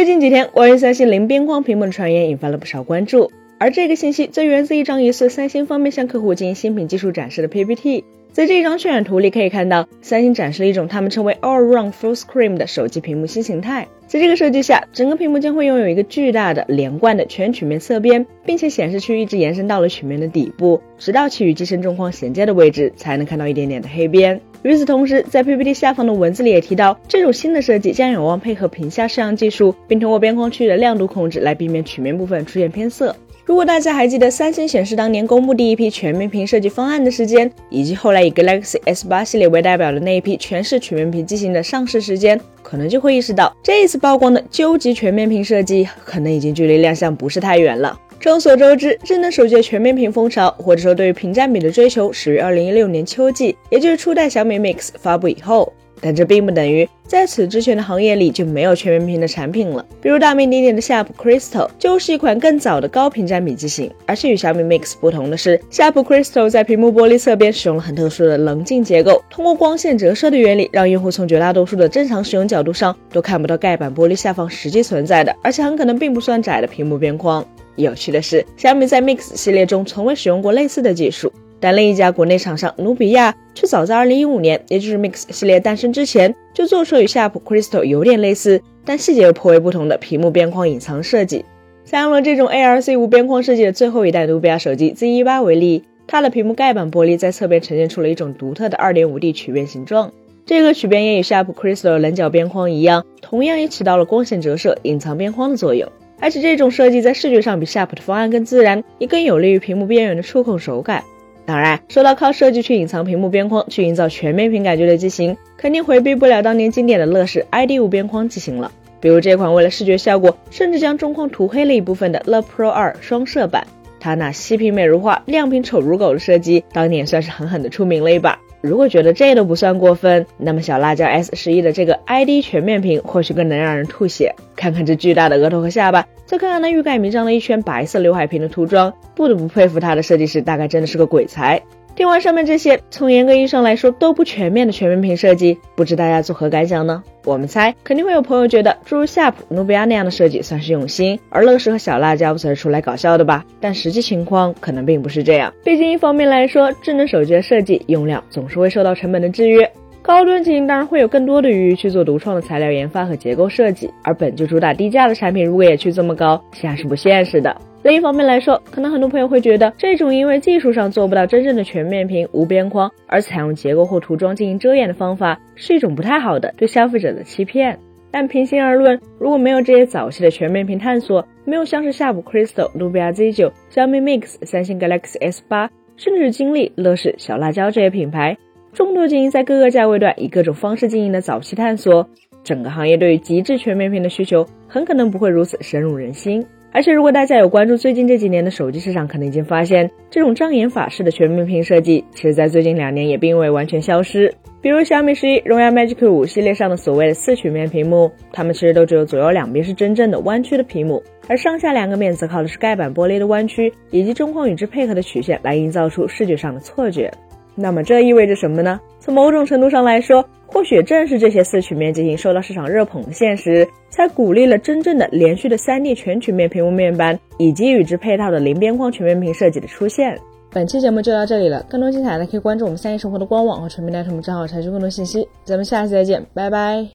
最近几天，关于三星零边框屏幕的传言引发了不少关注，而这个信息则源自一张疑似三星方面向客户进行新品技术展示的 PPT。在这张渲染图里可以看到，三星展示了一种他们称为 All Round Full Screen 的手机屏幕新形态。在这个设计下，整个屏幕将会拥有一个巨大的连贯的全曲面侧边，并且显示区一直延伸到了曲面的底部，直到其与机身中框衔接的位置，才能看到一点点的黑边。与此同时，在 PPT 下方的文字里也提到，这种新的设计将有望配合屏下摄像技术，并通过边框区域的亮度控制来避免曲面部分出现偏色。如果大家还记得三星显示当年公布第一批全面屏设计方案的时间，以及后来以 Galaxy S8 系列为代表的那一批全是曲面屏机型的上市时间，可能就会意识到这一次曝光的究极全面屏设计，可能已经距离亮相不是太远了。众所周知，智能手机的全面屏风潮，或者说对于屏占比的追求，始于2016年秋季，也就是初代小米 Mix 发布以后。但这并不等于在此之前的行业里就没有全面屏的产品了。比如大名鼎鼎的夏普 Crystal 就是一款更早的高屏占比机型。而且与小米 Mix 不同的是，夏普 Crystal 在屏幕玻璃侧边使用了很特殊的棱镜结构，通过光线折射的原理，让用户从绝大多数的正常使用角度上都看不到盖板玻璃下方实际存在的，而且很可能并不算窄的屏幕边框。有趣的是，小米在 Mix 系列中从未使用过类似的技术。但另一家国内厂商努比亚却早在2015年，也就是 Mix 系列诞生之前，就做出了与夏普 Crystal 有点类似，但细节又颇为不同的屏幕边框隐藏设计。采用了这种 ARC 无边框设计的最后一代努比亚手机 Z18 为例，它的屏幕盖板玻璃在侧边呈现出了一种独特的 2.5D 曲面形状。这个曲边也与夏普 Crystal 棱角边框一样，同样也起到了光线折射、隐藏边框的作用。而且这种设计在视觉上比夏普的方案更自然，也更有利于屏幕边缘的触控手感。当然，说到靠设计去隐藏屏幕边框，去营造全面屏感觉的机型，肯定回避不了当年经典的乐视 ID 无边框机型了。比如这款为了视觉效果，甚至将中框涂黑了一部分的乐 Pro 二双摄版，它那细屏美如画、亮屏丑如狗的设计，当年算是狠狠的出名了一把。如果觉得这都不算过分，那么小辣椒 S 十一的这个 ID 全面屏或许更能让人吐血。看看这巨大的额头和下巴，再看看那欲盖弥彰的一圈白色刘海屏的涂装，不得不佩服它的设计师，大概真的是个鬼才。听完上面这些，从严格意义上来说都不全面的全面屏设计，不知大家作何感想呢？我们猜，肯定会有朋友觉得，诸如夏普、努比亚那样的设计算是用心，而乐视和小辣椒则是出来搞笑的吧？但实际情况可能并不是这样。毕竟一方面来说，智能手机的设计用料总是会受到成本的制约，高端机型当然会有更多的余裕去做独创的材料研发和结构设计，而本就主打低价的产品，如果也去这么高，显然是不现实的。另一方面来说，可能很多朋友会觉得这种因为技术上做不到真正的全面屏无边框，而采用结构或涂装进行遮掩的方法，是一种不太好的对消费者的欺骗。但平心而论，如果没有这些早期的全面屏探索，没有像是夏普 Crystal、努比亚 Z9、小米 Mix、三星 Galaxy S8，甚至是金立、乐视、小辣椒这些品牌，众多经营在各个价位段以各种方式经营的早期探索，整个行业对于极致全面屏的需求，很可能不会如此深入人心。而且，如果大家有关注最近这几年的手机市场，可能已经发现，这种障眼法式的全面屏设计，其实在最近两年也并未完全消失。比如小米十一、荣耀 Magic 五系列上的所谓的四曲面屏幕，它们其实都只有左右两边是真正的弯曲的屏幕，而上下两个面则靠的是盖板玻璃的弯曲以及中框与之配合的曲线来营造出视觉上的错觉。那么这意味着什么呢？从某种程度上来说，或许正是这些四曲面机型受到市场热捧的现实，才鼓励了真正的连续的三 D 全曲面屏幕面板，以及与之配套的零边框全面屏设计的出现。本期节目就到这里了，更多精彩的可以关注我们三一生活的官网和全民大屏幕账号，查询更多信息。咱们下期再见，拜拜。